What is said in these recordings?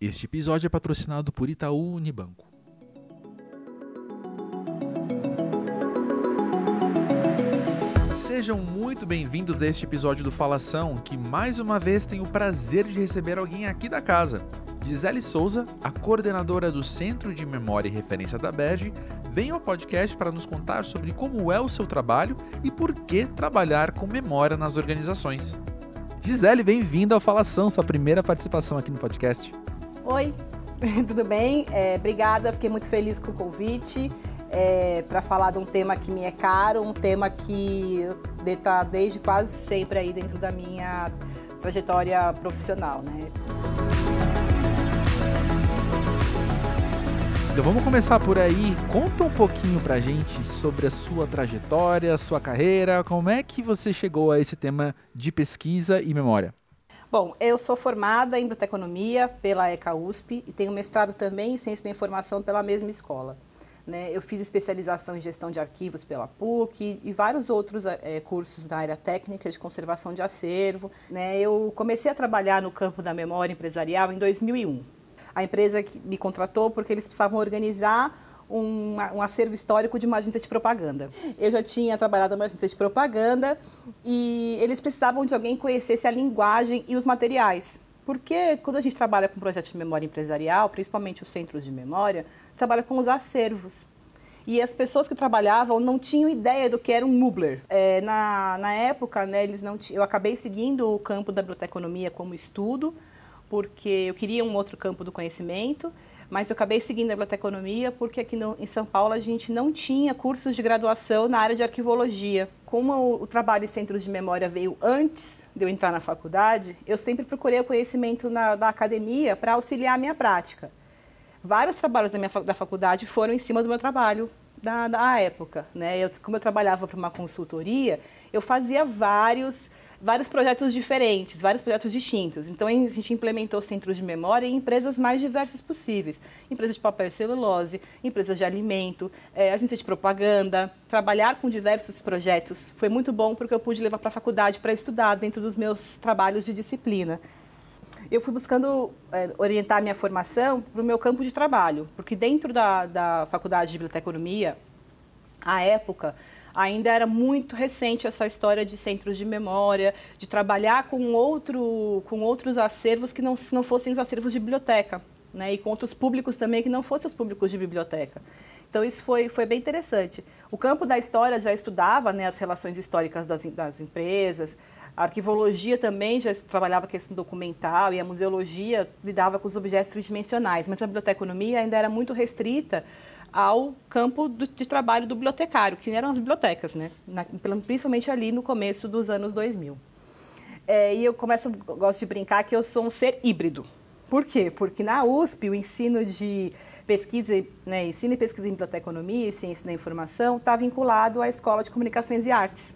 Este episódio é patrocinado por Itaú Unibanco. Sejam muito bem-vindos a este episódio do Falação, que mais uma vez tem o prazer de receber alguém aqui da casa. Gisele Souza, a coordenadora do Centro de Memória e Referência da BERJ, vem ao podcast para nos contar sobre como é o seu trabalho e por que trabalhar com memória nas organizações. Gisele, bem-vinda ao Falação, sua primeira participação aqui no podcast. Oi, tudo bem? É, obrigada, fiquei muito feliz com o convite é, para falar de um tema que me é caro, um tema que está desde quase sempre aí dentro da minha trajetória profissional, né? Então vamos começar por aí. Conta um pouquinho pra gente sobre a sua trajetória, sua carreira, como é que você chegou a esse tema de pesquisa e memória? Bom, eu sou formada em biblioteconomia pela ECA USP e tenho mestrado também em ciência da informação pela mesma escola. Né? Eu fiz especialização em gestão de arquivos pela PUC e vários outros é, cursos da área técnica de conservação de acervo. Né? Eu comecei a trabalhar no campo da memória empresarial em 2001. A empresa me contratou porque eles precisavam organizar um, um, acervo histórico de uma agência de propaganda. Eu já tinha trabalhado numa agência de propaganda e eles precisavam de alguém que conhecesse a linguagem e os materiais. Porque quando a gente trabalha com projetos de memória empresarial, principalmente os centros de memória, trabalha com os acervos. E as pessoas que trabalhavam não tinham ideia do que era um Mubler. É, na, na época, né, eles não eu acabei seguindo o campo da biblioteconomia como estudo, porque eu queria um outro campo do conhecimento, mas eu acabei seguindo a biblioteconomia porque aqui no, em São Paulo a gente não tinha cursos de graduação na área de arquivologia. Como o, o trabalho em centros de memória veio antes de eu entrar na faculdade, eu sempre procurei o conhecimento na, da academia para auxiliar a minha prática. Vários trabalhos da minha da faculdade foram em cima do meu trabalho da, da época. Né? Eu, como eu trabalhava para uma consultoria, eu fazia vários vários projetos diferentes, vários projetos distintos. Então a gente implementou centros de memória em empresas mais diversas possíveis. Empresas de papel e celulose, empresas de alimento, é, agência de propaganda. Trabalhar com diversos projetos foi muito bom porque eu pude levar para a faculdade para estudar dentro dos meus trabalhos de disciplina. Eu fui buscando é, orientar a minha formação para o meu campo de trabalho, porque dentro da, da faculdade de biblioteconomia, à época, ainda era muito recente essa história de centros de memória, de trabalhar com, outro, com outros acervos que não, não fossem os acervos de biblioteca, né? e com outros públicos também que não fossem os públicos de biblioteca. Então isso foi, foi bem interessante. O campo da história já estudava né, as relações históricas das, das empresas, a arquivologia também já trabalhava a questão documental e a museologia lidava com os objetos tridimensionais, mas a biblioteconomia ainda era muito restrita ao campo do, de trabalho do bibliotecário, que eram as bibliotecas, né? Na, principalmente ali no começo dos anos 2000. É, e eu começo, gosto de brincar que eu sou um ser híbrido. Por quê? Porque na USP o ensino de pesquisa, né, ensino e pesquisa em biblioteconomia e ciência da informação está vinculado à Escola de Comunicações e Artes.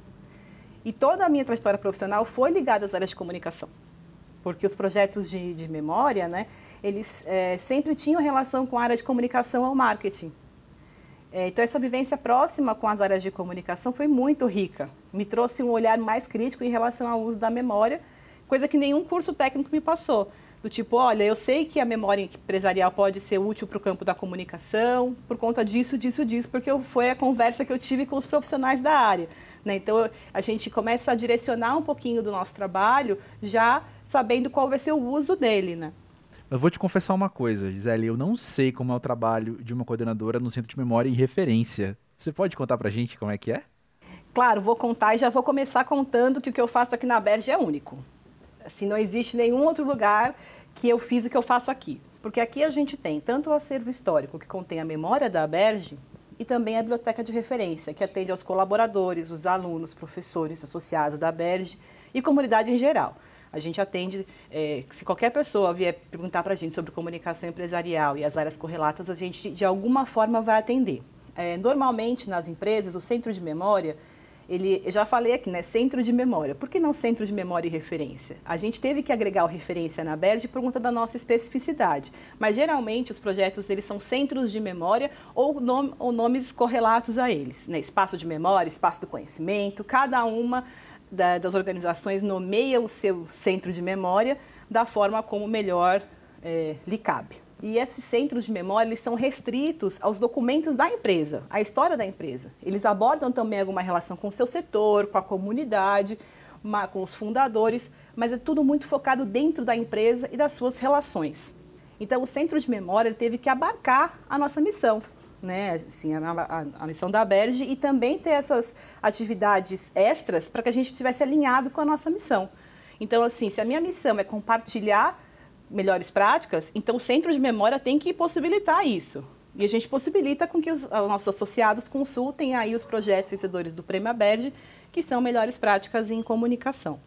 E toda a minha trajetória profissional foi ligada às áreas de comunicação porque os projetos de, de memória, né, eles é, sempre tinham relação com a área de comunicação ou marketing. É, então, essa vivência próxima com as áreas de comunicação foi muito rica. Me trouxe um olhar mais crítico em relação ao uso da memória, coisa que nenhum curso técnico me passou. Do tipo, olha, eu sei que a memória empresarial pode ser útil para o campo da comunicação, por conta disso, disso, disso, porque foi a conversa que eu tive com os profissionais da área. Né? Então, a gente começa a direcionar um pouquinho do nosso trabalho já sabendo qual vai ser o uso dele, né? Eu vou te confessar uma coisa, Gisele, eu não sei como é o trabalho de uma coordenadora no centro de memória e referência. Você pode contar pra gente como é que é? Claro, vou contar e já vou começar contando que o que eu faço aqui na Berge é único. Assim, não existe nenhum outro lugar que eu fiz o que eu faço aqui. Porque aqui a gente tem tanto o acervo histórico, que contém a memória da Berge, e também a biblioteca de referência, que atende aos colaboradores, os alunos, professores associados da Berge e comunidade em geral. A gente atende, é, se qualquer pessoa vier perguntar para a gente sobre comunicação empresarial e as áreas correlatas, a gente de alguma forma vai atender. É, normalmente nas empresas, o centro de memória, ele, já falei aqui, né, centro de memória. Por que não centro de memória e referência? A gente teve que agregar o referência na BERD por conta da nossa especificidade. Mas geralmente os projetos eles são centros de memória ou, ou nomes correlatos a eles. Né? Espaço de memória, espaço do conhecimento, cada uma da, das organizações nomeia o seu centro de memória da forma como melhor é, lhe cabe. E esses centros de memória eles são restritos aos documentos da empresa, à história da empresa. Eles abordam também alguma relação com o seu setor, com a comunidade, com os fundadores, mas é tudo muito focado dentro da empresa e das suas relações. Então, o centro de memória teve que abarcar a nossa missão, né, assim, a, a, a, missão da Berge e também ter essas atividades extras para que a gente estivesse alinhado com a nossa missão. Então, assim, se a minha missão é compartilhar melhores práticas, então o centro de memória tem que possibilitar isso. E a gente possibilita com que os, os nossos associados consultem aí os projetos vencedores do Prêmio ABERD, que são melhores práticas em comunicação.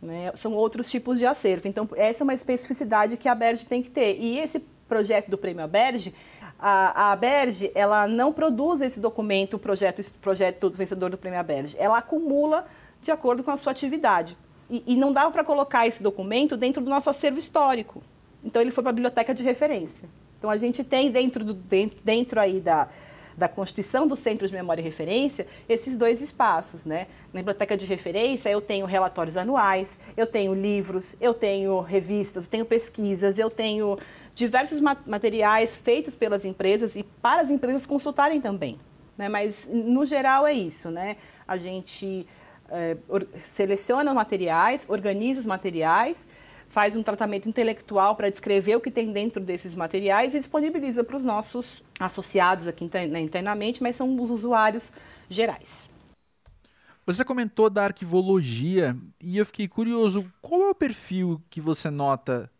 Né? São outros tipos de acervo. Então, essa é uma especificidade que a ABERD tem que ter. E esse projeto do Prêmio ABERD, a, a ABERD, ela não produz esse documento, o projeto, projeto do vencedor do Prêmio ABERD. Ela acumula de acordo com a sua atividade. E, e não dá para colocar esse documento dentro do nosso acervo histórico. Então ele foi para a biblioteca de referência. Então a gente tem dentro, do, dentro, dentro aí da, da constituição dos centros de memória e referência esses dois espaços, né? Na biblioteca de referência eu tenho relatórios anuais, eu tenho livros, eu tenho revistas, eu tenho pesquisas, eu tenho diversos materiais feitos pelas empresas e para as empresas consultarem também. Né? Mas no geral é isso, né? A gente é, seleciona os materiais, organiza os materiais, faz um tratamento intelectual para descrever o que tem dentro desses materiais e disponibiliza para os nossos associados aqui né, internamente, mas são os usuários gerais. Você comentou da arquivologia e eu fiquei curioso, qual é o perfil que você nota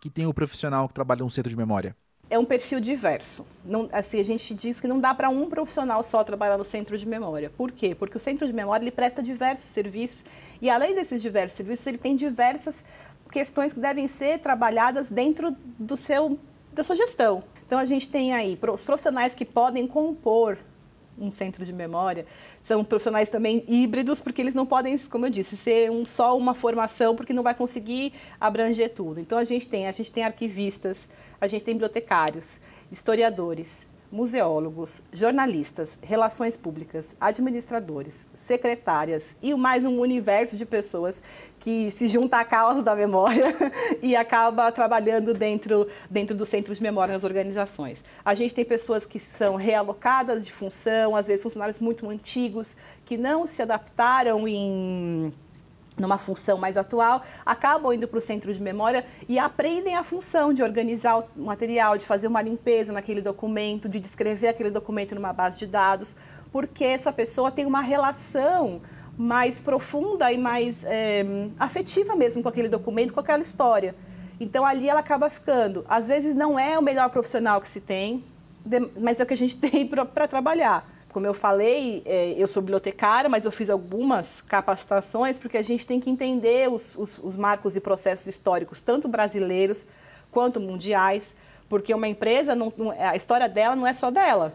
que tem o profissional que trabalha no centro de memória? é um perfil diverso. Não, assim, a gente diz que não dá para um profissional só trabalhar no centro de memória. Por quê? Porque o centro de memória ele presta diversos serviços e além desses diversos serviços ele tem diversas questões que devem ser trabalhadas dentro do seu da sua gestão. Então a gente tem aí os profissionais que podem compor um centro de memória. São profissionais também híbridos, porque eles não podem, como eu disse, ser um, só uma formação, porque não vai conseguir abranger tudo. Então a gente tem, a gente tem arquivistas, a gente tem bibliotecários, historiadores, museólogos, jornalistas, relações públicas, administradores, secretárias e mais um universo de pessoas que se junta à causa da memória e acaba trabalhando dentro, dentro dos centros de memória nas organizações. A gente tem pessoas que são realocadas de função, às vezes funcionários muito antigos, que não se adaptaram em numa função mais atual, acabam indo para o centro de memória e aprendem a função de organizar o material, de fazer uma limpeza naquele documento, de descrever aquele documento numa base de dados, porque essa pessoa tem uma relação mais profunda e mais é, afetiva mesmo com aquele documento, com aquela história. Então ali ela acaba ficando. Às vezes não é o melhor profissional que se tem, mas é o que a gente tem para trabalhar. Como eu falei, é, eu sou bibliotecária, mas eu fiz algumas capacitações porque a gente tem que entender os, os, os marcos e processos históricos, tanto brasileiros quanto mundiais, porque uma empresa, não, não, a história dela não é só dela.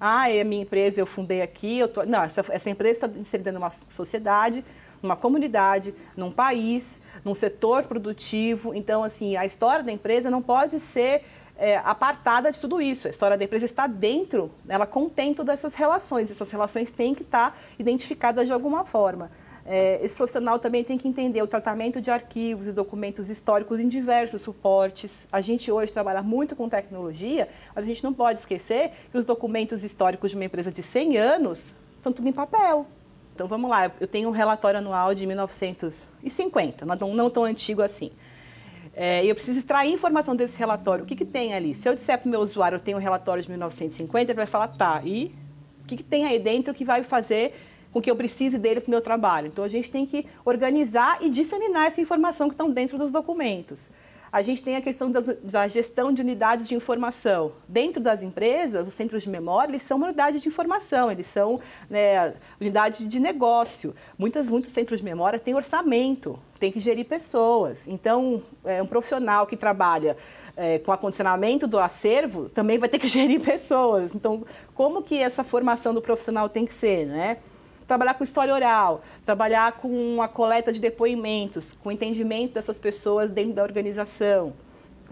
Ah, é minha empresa, eu fundei aqui, eu tô... não, essa, essa empresa está inserida numa sociedade, numa comunidade, num país, num setor produtivo. Então, assim, a história da empresa não pode ser é, apartada de tudo isso. A história da empresa está dentro, ela contém todas essas relações. Essas relações têm que estar identificadas de alguma forma. É, esse profissional também tem que entender o tratamento de arquivos e documentos históricos em diversos suportes. A gente hoje trabalha muito com tecnologia, mas a gente não pode esquecer que os documentos históricos de uma empresa de 100 anos são tudo em papel. Então vamos lá, eu tenho um relatório anual de 1950, não, não tão antigo assim. É, eu preciso extrair informação desse relatório. O que, que tem ali? Se eu disser para o meu usuário, eu tenho um relatório de 1950, ele vai falar, tá, e o que, que tem aí dentro que vai fazer com que eu precise dele para o meu trabalho? Então, a gente tem que organizar e disseminar essa informação que estão dentro dos documentos. A gente tem a questão das, da gestão de unidades de informação. Dentro das empresas, os centros de memória, eles são uma unidade de informação, eles são né, unidade de negócio. Muitas, muitos centros de memória têm orçamento, tem que gerir pessoas. Então, é, um profissional que trabalha é, com acondicionamento do acervo também vai ter que gerir pessoas. Então, como que essa formação do profissional tem que ser, né? Trabalhar com história oral, trabalhar com a coleta de depoimentos, com o entendimento dessas pessoas dentro da organização,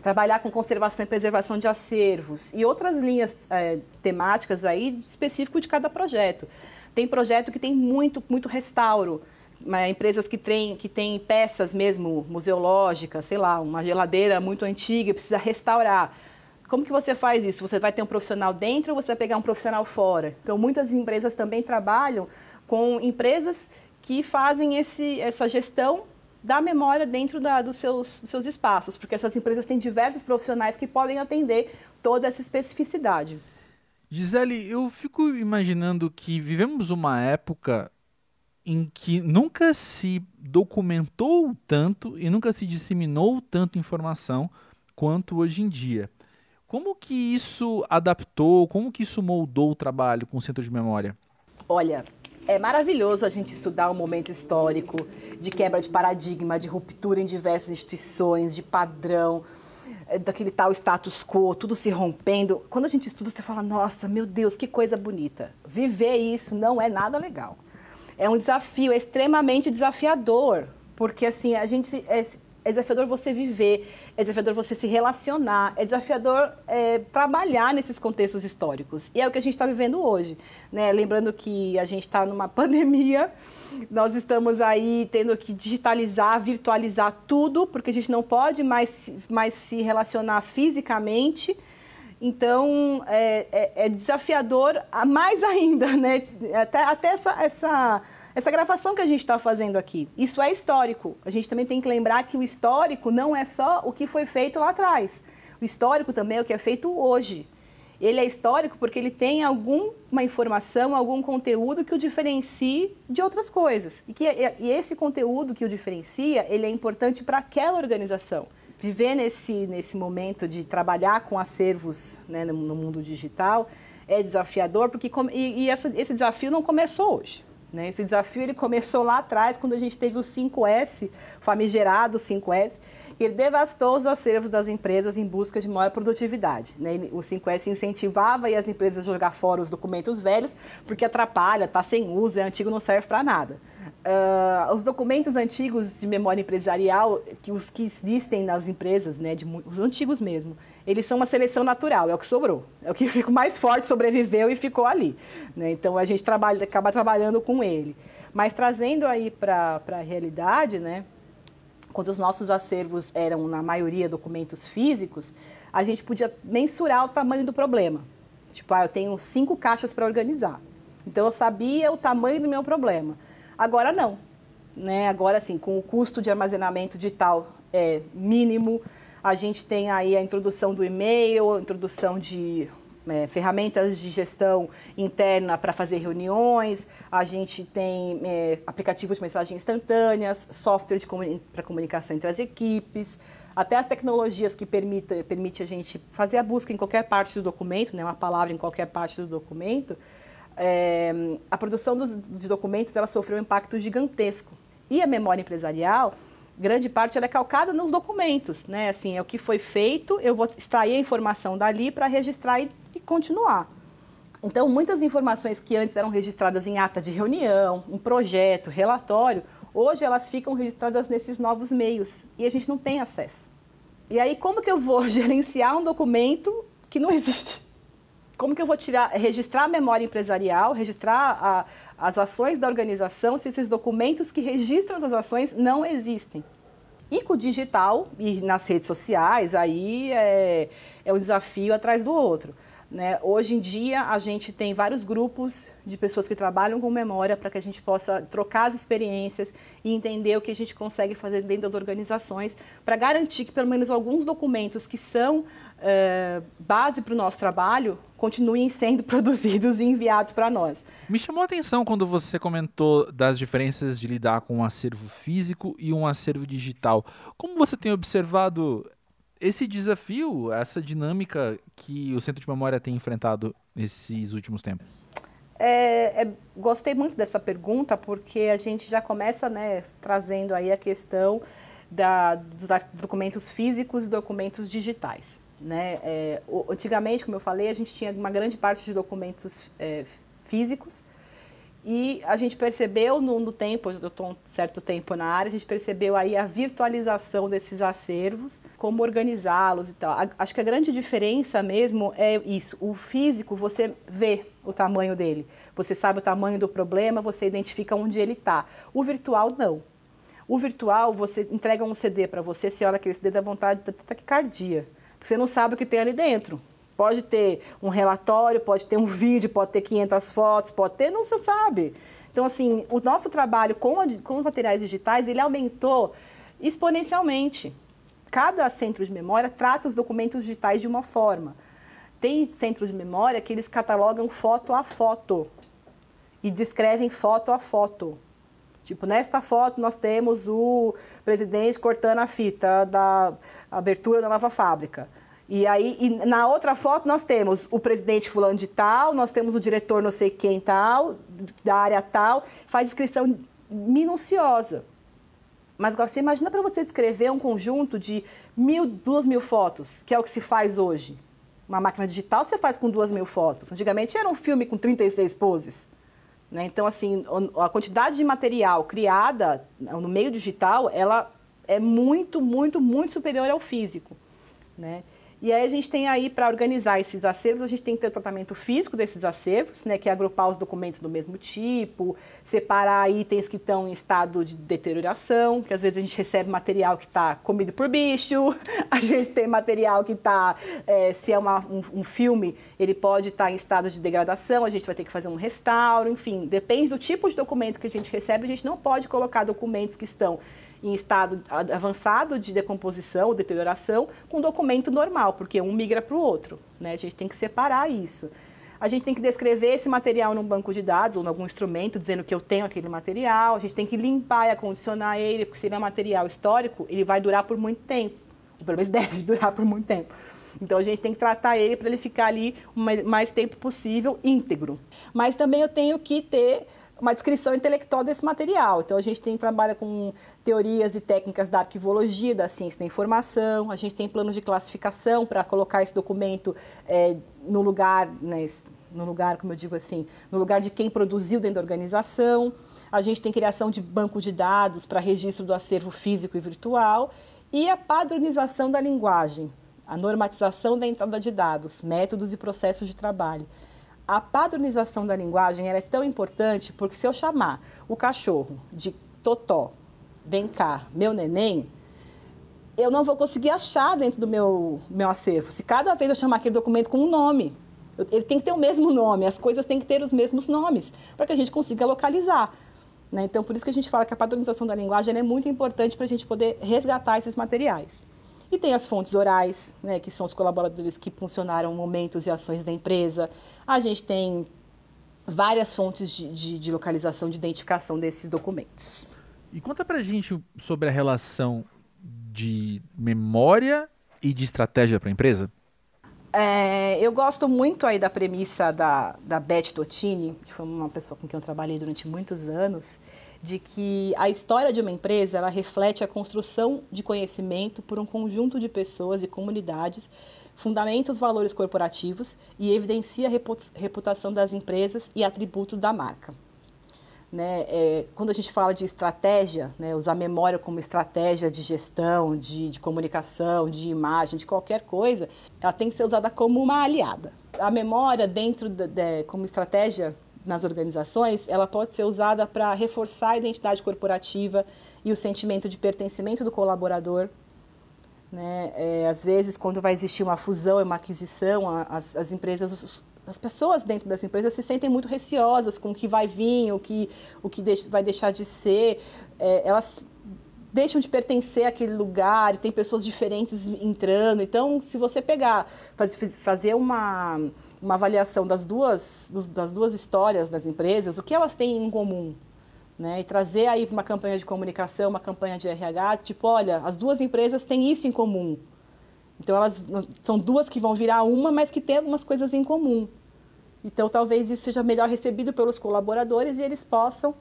trabalhar com conservação e preservação de acervos e outras linhas é, temáticas aí específico de cada projeto. Tem projeto que tem muito, muito restauro, empresas que têm, que têm peças mesmo museológicas, sei lá, uma geladeira muito antiga, precisa restaurar. Como que você faz isso? Você vai ter um profissional dentro ou você vai pegar um profissional fora? Então, muitas empresas também trabalham com empresas que fazem esse, essa gestão da memória dentro da, dos, seus, dos seus espaços, porque essas empresas têm diversos profissionais que podem atender toda essa especificidade. Gisele, eu fico imaginando que vivemos uma época em que nunca se documentou tanto e nunca se disseminou tanto informação quanto hoje em dia. Como que isso adaptou, como que isso moldou o trabalho com o Centro de Memória? Olha, é maravilhoso a gente estudar um momento histórico de quebra de paradigma, de ruptura em diversas instituições, de padrão, é, daquele tal status quo, tudo se rompendo. Quando a gente estuda, você fala: nossa, meu Deus, que coisa bonita. Viver isso não é nada legal. É um desafio, é extremamente desafiador, porque assim, a gente é desafiador você viver, é desafiador você se relacionar, é desafiador é, trabalhar nesses contextos históricos. E é o que a gente está vivendo hoje. Né? Lembrando que a gente está numa pandemia, nós estamos aí tendo que digitalizar, virtualizar tudo, porque a gente não pode mais, mais se relacionar fisicamente. Então, é, é, é desafiador mais ainda, né? Até, até essa, essa essa gravação que a gente está fazendo aqui, isso é histórico. A gente também tem que lembrar que o histórico não é só o que foi feito lá atrás. O histórico também é o que é feito hoje. Ele é histórico porque ele tem alguma informação, algum conteúdo que o diferencie de outras coisas. E, que, e esse conteúdo que o diferencia, ele é importante para aquela organização. Viver nesse, nesse momento de trabalhar com acervos né, no, no, mundo digital é desafiador, porque e, e essa, esse desafio não começou hoje. Né? Esse desafio ele começou lá atrás, quando a gente teve o 5S, famigerado 5S, que ele devastou os acervos das empresas em busca de maior produtividade. Né? O 5S incentivava as empresas a jogar fora os documentos velhos, porque atrapalha, está sem uso, é antigo, não serve para nada. Uh, os documentos antigos de memória empresarial, que os que existem nas empresas, né, de, os antigos mesmo, eles são uma seleção natural, é o que sobrou. É o que ficou mais forte, sobreviveu e ficou ali. Né? Então a gente trabalha, acaba trabalhando com ele. Mas trazendo aí para a realidade, né? quando os nossos acervos eram, na maioria, documentos físicos, a gente podia mensurar o tamanho do problema. Tipo, ah, eu tenho cinco caixas para organizar. Então eu sabia o tamanho do meu problema. Agora não. Né? Agora sim, com o custo de armazenamento digital é, mínimo, a gente tem aí a introdução do e-mail, a introdução de é, ferramentas de gestão interna para fazer reuniões, a gente tem é, aplicativos de mensagem instantâneas, software comuni para comunicação entre as equipes, até as tecnologias que permitem permite a gente fazer a busca em qualquer parte do documento, né, uma palavra em qualquer parte do documento, é, a produção dos, dos documentos ela sofreu um impacto gigantesco. E a memória empresarial, grande parte ela é calcada nos documentos, né? Assim, é o que foi feito, eu vou extrair a informação dali para registrar e, e, continuar. Então, muitas informações que antes eram registradas em ata de reunião, em projeto, relatório, hoje elas ficam registradas nesses novos meios e a gente não tem acesso. E aí, como que eu vou gerenciar um documento que não existe? Como que eu vou tirar, registrar a memória empresarial, registrar a, as ações da organização se esses documentos que registram as ações não existem. E com o digital e nas redes sociais, aí é, é um desafio atrás do outro. Né? Hoje em dia, a gente tem vários grupos de pessoas que trabalham com memória para que a gente possa trocar as experiências e entender o que a gente consegue fazer dentro das organizações para garantir que, pelo menos, alguns documentos que são é, base para o nosso trabalho continuem sendo produzidos e enviados para nós. Me chamou a atenção quando você comentou das diferenças de lidar com um acervo físico e um acervo digital. Como você tem observado esse desafio, essa dinâmica que o Centro de Memória tem enfrentado nesses últimos tempos? É, é, gostei muito dessa pergunta porque a gente já começa né, trazendo aí a questão da, dos documentos físicos e documentos digitais. Né? É, antigamente, como eu falei, a gente tinha uma grande parte de documentos é, físicos E a gente percebeu no, no tempo, eu estou um certo tempo na área, a gente percebeu aí a virtualização desses acervos, como organizá-los e tal. A, acho que a grande diferença mesmo é isso. O físico, você vê o tamanho dele. Você sabe o tamanho do problema, você identifica onde ele está. O virtual, não. O virtual, você entrega um CD para você, você olha aquele CD dá vontade de taquicardia. Você não sabe o que tem ali dentro. Pode ter um relatório, pode ter um vídeo, pode ter 500 fotos, pode ter, não se sabe. Então, assim, o nosso trabalho com, a, com os materiais digitais, ele aumentou exponencialmente. Cada centro de memória trata os documentos digitais de uma forma. Tem centros de memória que eles catalogam foto a foto e descrevem foto a foto. Tipo, nesta foto nós temos o presidente cortando a fita da abertura da nova fábrica. E aí, e na outra foto, nós temos o presidente fulano de tal, nós temos o diretor não sei quem tal, da área tal, faz descrição minuciosa. Mas agora, você imagina para você descrever um conjunto de mil, duas mil fotos, que é o que se faz hoje. Uma máquina digital você faz com duas mil fotos. Antigamente era um filme com 36 poses. Né? Então, assim, a quantidade de material criada no meio digital, ela é muito, muito, muito superior ao físico. Né? E aí a gente tem aí, para organizar esses acervos, a gente tem que ter o tratamento físico desses acervos, né, que é agrupar os documentos do mesmo tipo, separar itens que estão em estado de deterioração, que às vezes a gente recebe material que está comido por bicho, a gente tem material que está, é, se é uma, um, um, filme, ele pode estar tá em estado de degradação, a gente vai ter que fazer um restauro, enfim, depende do tipo de documento que a gente recebe, a gente não pode colocar documentos que estão em estado avançado de decomposição ou deterioração com documento normal, porque um migra para o outro. Né? A gente tem que separar isso. A gente tem que descrever esse material num banco de dados ou em algum instrumento, dizendo que eu tenho aquele material. A gente tem que limpar e acondicionar ele, porque se ele é material histórico, ele vai durar por muito tempo. Ou pelo menos deve durar por muito tempo. Então a gente tem que tratar ele para ele ficar ali o mais tempo possível íntegro. Mas também eu tenho que ter uma descrição intelectual desse material. Então, a gente tem trabalha com teorias e técnicas da arquivologia, da ciência da informação, a gente tem planos de classificação para colocar esse documento é, no lugar, né, no lugar, como eu digo assim, no lugar de quem produziu dentro da organização. A gente tem criação de banco de dados para registro do acervo físico e virtual e a padronização da linguagem, a normatização da entrada de dados, métodos e processos de trabalho a padronização da linguagem é tão importante porque se eu chamar o cachorro de Totó, vem cá, meu neném, eu não vou conseguir achar dentro do meu, meu acervo. Se cada vez eu chamar aquele documento com um nome, ele tem que ter o mesmo nome, as coisas têm que ter os mesmos nomes, para que a gente consiga localizar. Né? Então, por isso que a gente fala que a padronização da linguagem é muito importante para a gente poder resgatar esses materiais. E tem as fontes orais, né, que são os colaboradores que funcionaram momentos e ações da empresa. A gente tem várias fontes de, de, de localização, de identificação desses documentos. E conta pra gente sobre a relação de memória e de estratégia para a empresa. É, eu gosto muito aí da premissa da, da Beth Totini, que foi uma pessoa com quem eu trabalhei durante muitos anos, de que a história de uma empresa ela reflete a construção de conhecimento por um conjunto de pessoas e comunidades, fundamenta os valores corporativos e evidencia a reputação das empresas e atributos da marca. Né? É, quando a gente fala de estratégia, né, usar memória como estratégia de gestão, de, de, comunicação, de imagem, de qualquer coisa, ela tem que ser usada como uma aliada. A memória, dentro de, de, como estratégia nas organizações, ela pode ser usada para reforçar a identidade corporativa e o sentimento de pertencimento do colaborador. Né? É, às vezes, quando vai existir uma fusão uma aquisição, as, as empresas, as pessoas dentro das empresas se sentem muito receosas com o que vai vir, o que, o que vai deixar de ser. É, elas deixam de pertencer àquele lugar e tem pessoas diferentes entrando. Então, se você pegar, fazer uma uma avaliação das duas, das duas histórias das empresas, o que elas têm em comum. Né? E trazer aí uma campanha de comunicação, uma campanha de RH, tipo, olha, as duas empresas têm isso em comum. Então, elas são duas que vão virar uma, mas que têm algumas coisas em comum. Então, talvez isso seja melhor recebido pelos colaboradores e eles possam.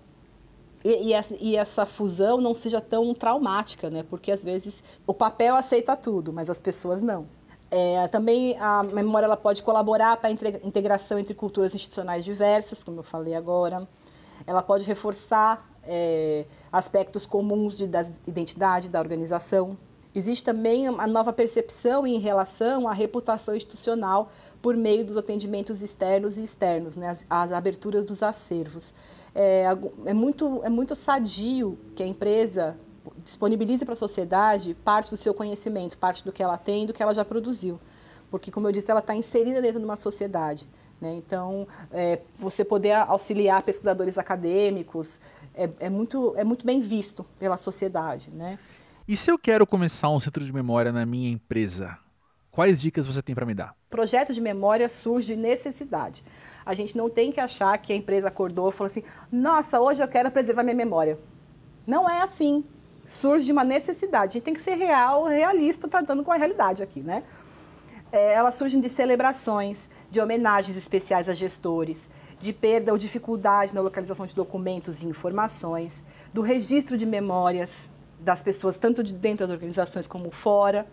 E, e, essa fusão não seja tão traumática, né? Porque às vezes o papel aceita tudo, mas as pessoas não. É, também a memória ela pode colaborar para a integração entre culturas institucionais diversas, como eu falei agora. ela pode reforçar é, aspectos comuns de, da identidade da organização. Existe também a nova percepção em relação à reputação institucional por meio dos atendimentos externos e externos, né, as, as aberturas dos acervos. É, é, muito, é muito sadio que a empresa disponibilize para a sociedade parte do seu conhecimento, parte do que ela tem, do que ela já produziu. Porque, como eu disse, ela está inserida dentro de uma sociedade. Né? Então, é, você poder auxiliar pesquisadores acadêmicos é, é, muito, é muito bem visto pela sociedade. Né? E se eu quero começar um centro de memória na minha empresa, quais dicas você tem para me dar? Projeto de memória surge de necessidade. A gente não tem que achar que a empresa acordou e falou assim: nossa, hoje eu quero preservar minha memória. Não é assim. Surge de uma necessidade. A gente tem que ser real, realista, tratando com a realidade aqui, né? É, elas surgem de celebrações, de homenagens especiais a gestores, de perda ou dificuldade na localização de documentos e informações, do registro de memórias das pessoas, tanto de dentro das organizações como fora.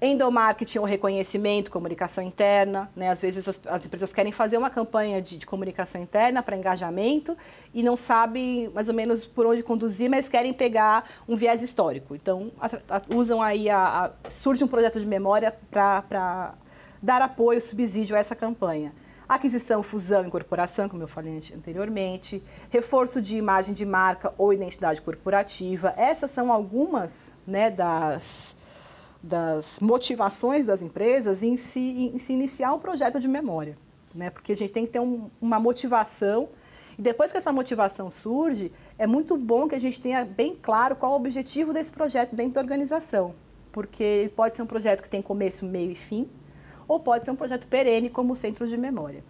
Endomarketing ou reconhecimento, comunicação interna. Né? Às vezes as, as, empresas querem fazer uma campanha de, de comunicação interna para engajamento e não sabem mais ou menos por onde conduzir, mas querem pegar um viés histórico. Então, a, a, usam aí, a, surge um projeto de memória para dar apoio, subsídio a essa campanha. Aquisição, fusão, incorporação, como eu falei anteriormente, reforço de imagem de marca ou identidade corporativa. Essas são algumas né, das das motivações das empresas em se, em se iniciar um projeto de memória. Né? Porque a gente tem que ter um, uma motivação. E depois que essa motivação surge, é muito bom que a gente tenha bem claro qual o objetivo desse projeto dentro da organização. Porque pode ser um projeto que tem começo, meio e fim, ou pode ser um projeto perene, como o Centro de Memória.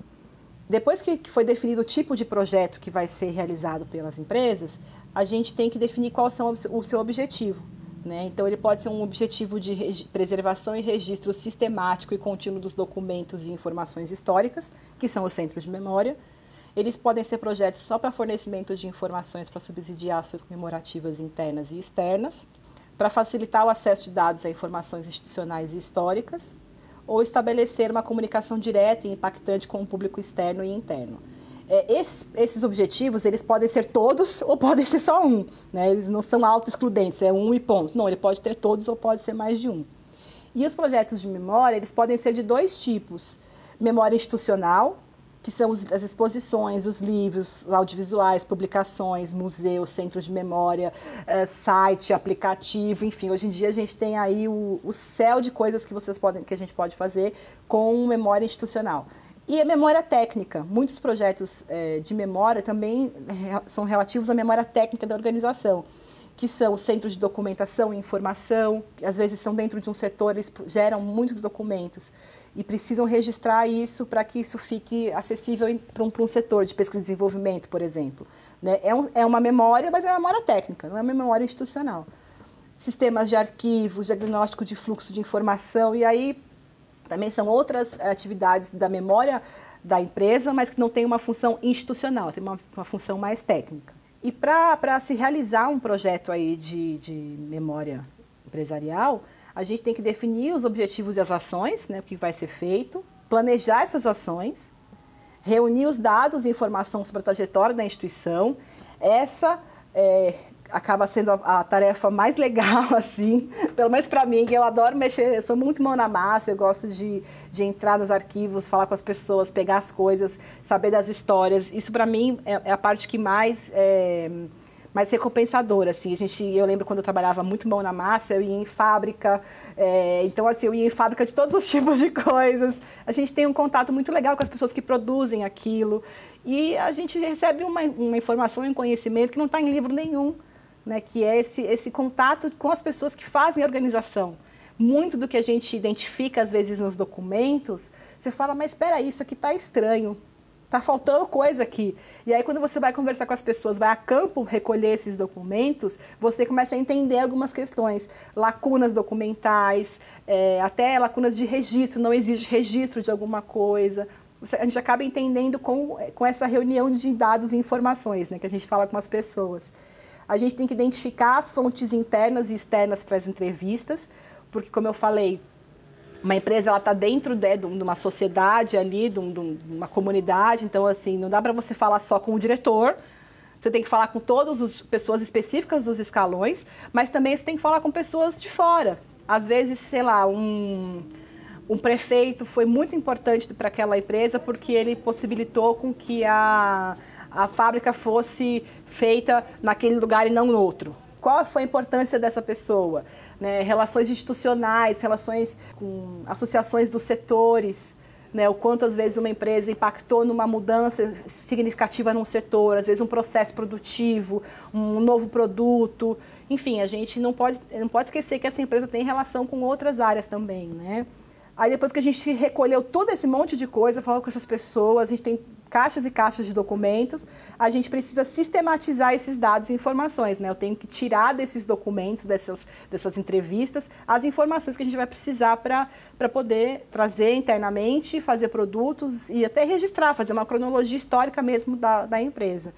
Depois que foi definido o tipo de projeto que vai ser realizado pelas empresas, a gente tem que definir qual é o seu objetivo. Né? Então, ele pode ser um objetivo de preservação e registro sistemático e contínuo dos documentos e informações históricas, que são os centros de memória. Eles podem ser projetos só para fornecimento de informações para subsidiar ações comemorativas internas e externas, para facilitar o acesso de dados a informações institucionais e históricas, ou estabelecer uma comunicação direta e impactante com o público externo e interno é, esses, esses, objetivos, eles podem ser todos ou podem ser só um. Né? Eles não são auto-excludentes, é um e ponto. Não, ele pode ter todos ou pode ser mais de um. E os projetos de memória, eles podem ser de dois tipos. Memória institucional, que são as exposições, os livros, audiovisuais, publicações, museus, centros de memória, é, site, aplicativo, enfim. Hoje em dia a gente tem aí o, o céu de coisas que vocês podem, que a gente pode fazer com memória institucional. E a memória técnica. Muitos projetos é, de memória também são relativos à memória técnica da organização, que são os centros de documentação e informação, que às vezes são dentro de um setor, eles geram muitos documentos e precisam registrar isso para que isso fique acessível para um, um, setor de pesquisa e desenvolvimento, por exemplo. Né? É, um, é uma memória, mas é uma memória técnica, não é uma memória institucional. Sistemas de arquivos, diagnóstico de fluxo de informação, e aí também são outras atividades da memória da empresa, mas que não tem uma função institucional, tem uma, uma função mais técnica. E para se realizar um projeto aí de, de memória empresarial, a gente tem que definir os objetivos e as ações, né, o que vai ser feito, planejar essas ações, reunir os dados e informação sobre a trajetória da instituição. Essa é, acaba sendo a, a, tarefa mais legal, assim, pelo menos para mim, que eu adoro mexer, eu sou muito mão na massa, eu gosto de, de entrar nos arquivos, falar com as pessoas, pegar as coisas, saber das histórias. Isso para mim é, é, a parte que mais é, mais recompensadora, assim. A gente, eu lembro quando eu trabalhava muito mão na massa, eu ia em fábrica, é, então assim, eu ia em fábrica de todos os tipos de coisas. A gente tem um contato muito legal com as pessoas que produzem aquilo e a gente recebe uma, uma informação e um conhecimento que não está em livro nenhum né, que é esse, esse contato com as pessoas que fazem a organização. Muito do que a gente identifica, às vezes, nos documentos, você fala, mas espera, isso aqui está estranho, está faltando coisa aqui. E aí, quando você vai conversar com as pessoas, vai a campo recolher esses documentos, você começa a entender algumas questões, lacunas documentais, é, até lacunas de registro, não existe registro de alguma coisa. A gente acaba entendendo com, com essa reunião de dados e informações né, que a gente fala com as pessoas. A gente tem que identificar as fontes internas e externas para as entrevistas, porque, como eu falei, uma empresa ela está dentro de, de, uma sociedade ali, de, de, uma comunidade, então assim não dá para você falar só com o diretor, você tem que falar com todas as pessoas específicas dos escalões, mas também você tem que falar com pessoas de fora. Às vezes, sei lá, um, um prefeito foi muito importante para aquela empresa porque ele possibilitou com que a, a fábrica fosse feita naquele lugar e não no outro. Qual foi a importância dessa pessoa? Né? Relações institucionais, relações com associações dos setores, né, o quanto às vezes uma empresa impactou numa mudança significativa num setor, às vezes um processo produtivo, um novo produto. Enfim, a gente não pode, não pode esquecer que essa empresa tem relação com outras áreas também, né? Aí depois que a gente recolheu todo esse monte de coisa, falou com essas pessoas, a gente tem caixas e caixas de documentos, a gente precisa sistematizar esses dados e informações, né? Eu tenho que tirar desses documentos, dessas, dessas entrevistas, as informações que a gente vai precisar para poder trazer internamente, fazer produtos e até registrar, fazer uma cronologia histórica mesmo da, da empresa.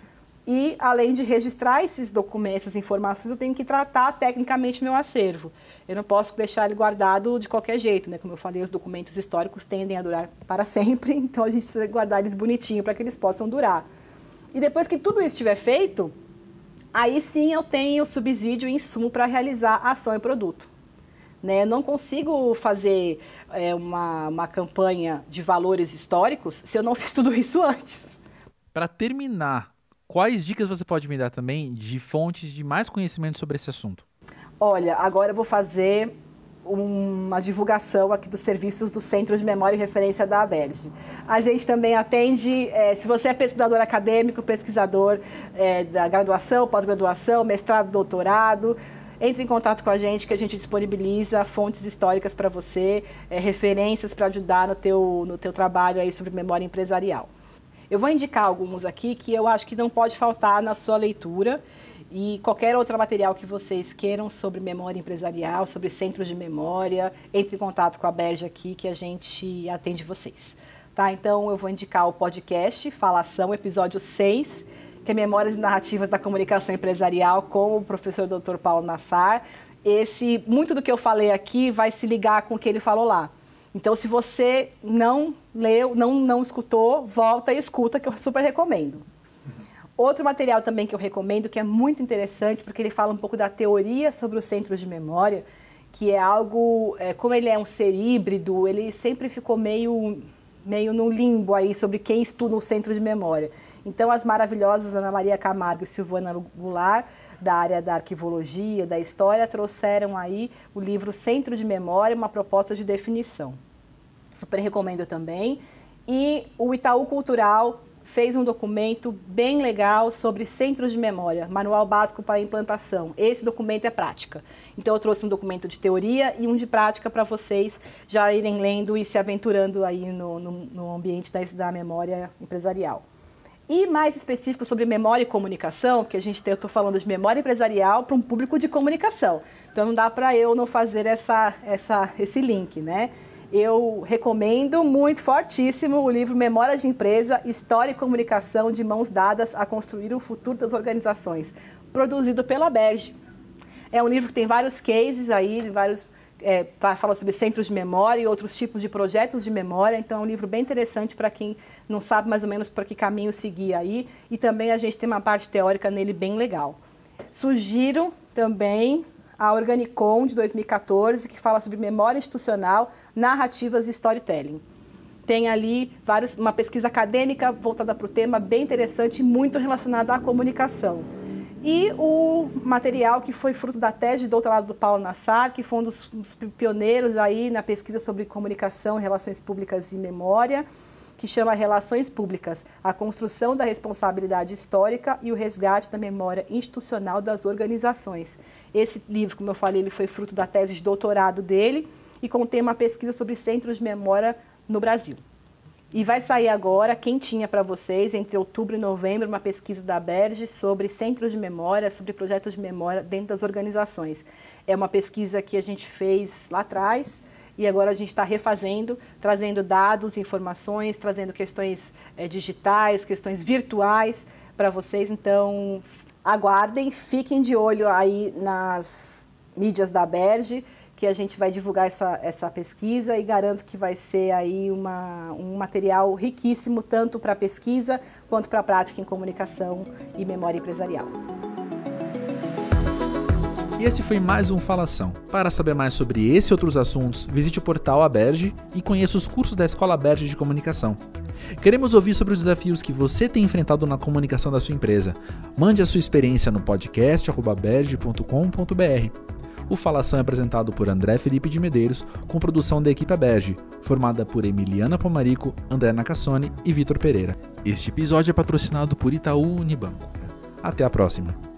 E, além de registrar esses documentos, essas informações, eu tenho que tratar tecnicamente meu acervo. Eu não posso deixar ele guardado de qualquer jeito, né? Como eu falei, os documentos históricos tendem a durar para sempre, então a gente precisa guardar eles bonitinho para que eles possam durar. E depois que tudo isso estiver feito, aí sim eu tenho subsídio e insumo para realizar ação e produto. Né? Eu não consigo fazer é, uma, uma campanha de valores históricos se eu não fiz tudo isso antes. Para terminar Quais dicas você pode me dar também de fontes de mais conhecimento sobre esse assunto? Olha, agora eu vou fazer uma divulgação aqui dos serviços do Centro de Memória e Referência da ABERJ. A gente também atende, é, se você é pesquisador acadêmico, pesquisador é, da graduação, pós-graduação, mestrado, doutorado, entre em contato com a gente que a gente disponibiliza fontes históricas para você, é, referências para ajudar no teu, no teu trabalho aí sobre memória empresarial. Eu vou indicar alguns aqui que eu acho que não pode faltar na sua leitura e qualquer outro material que vocês queiram sobre memória empresarial, sobre centros de memória, entre em contato com a Berge aqui que a gente atende vocês. Tá? Então eu vou indicar o podcast Falação, episódio 6, que é Memórias e Narrativas da Comunicação Empresarial com o professor Dr. Paulo Nassar. Esse muito do que eu falei aqui vai se ligar com o que ele falou lá. Então, se você não leu, não, não escutou, volta e escuta, que eu super recomendo. Outro material também que eu recomendo, que é muito interessante, porque ele fala um pouco da teoria sobre os centros de memória, que é algo, é, como ele é um ser híbrido, ele sempre ficou meio, meio no limbo aí sobre quem estuda o centro de memória. Então, as maravilhosas Ana Maria Camargo e Silvana Goulart da área da arquivologia, da história, trouxeram aí o livro Centro de Memória, uma proposta de definição. Super recomendo também. E o Itaú Cultural fez um documento bem legal sobre centros de memória, manual básico para implantação. Esse documento é prática. Então eu trouxe um documento de teoria e um de prática para vocês já irem lendo e se aventurando aí no, no, no ambiente da, da memória empresarial. E mais específico sobre memória e comunicação, que a gente tem, eu estou falando de memória empresarial para um público de comunicação. Então não dá para eu não fazer essa, essa, esse link, né? Eu recomendo muito fortíssimo o livro Memórias de Empresa, História e Comunicação de Mãos Dadas a Construir o Futuro das Organizações, produzido pela Berge. É um livro que tem vários cases aí, vários é, fala sobre centros de memória e outros tipos de projetos de memória. Então, é um livro bem interessante para quem não sabe mais ou menos para que caminho seguir aí. E também a gente tem uma parte teórica nele bem legal. Sugiro também a Organicon de 2014, que fala sobre memória institucional, narrativas e storytelling. Tem ali vários, uma pesquisa acadêmica voltada para o tema, bem interessante e muito relacionada à comunicação. E o material que foi fruto da tese de doutorado do Paulo Nassar, que foi um dos, pioneiros aí na pesquisa sobre comunicação, relações públicas e memória, que chama Relações Públicas, a construção da responsabilidade histórica e o resgate da memória institucional das organizações. Esse livro, como eu falei, ele foi fruto da tese de doutorado dele e contém uma pesquisa sobre centros de memória no Brasil. E vai sair agora, quentinha para vocês, entre outubro e novembro, uma pesquisa da Berge sobre centros de memória, sobre projetos de memória dentro das organizações. É uma pesquisa que a gente fez lá atrás e agora a gente está refazendo, trazendo dados, informações, trazendo questões é, digitais, questões virtuais para vocês. Então, aguardem, fiquem de olho aí nas mídias da Berge que a gente vai divulgar essa, essa pesquisa e garanto que vai ser aí uma, um material riquíssimo tanto para a pesquisa quanto para a prática em comunicação e memória empresarial. E esse foi mais um Falação. Para saber mais sobre esse e outros assuntos, visite o portal Aberge e conheça os cursos da Escola Aberge de Comunicação. Queremos ouvir sobre os desafios que você tem enfrentado na comunicação da sua empresa. Mande a sua experiência no podcast.aberge.com.br. O Falação é apresentado por André Felipe de Medeiros, com produção da equipe Aberge, formada por Emiliana Pomarico, André Nacassone e Vitor Pereira. Este episódio é patrocinado por Itaú Unibanco. Até a próxima!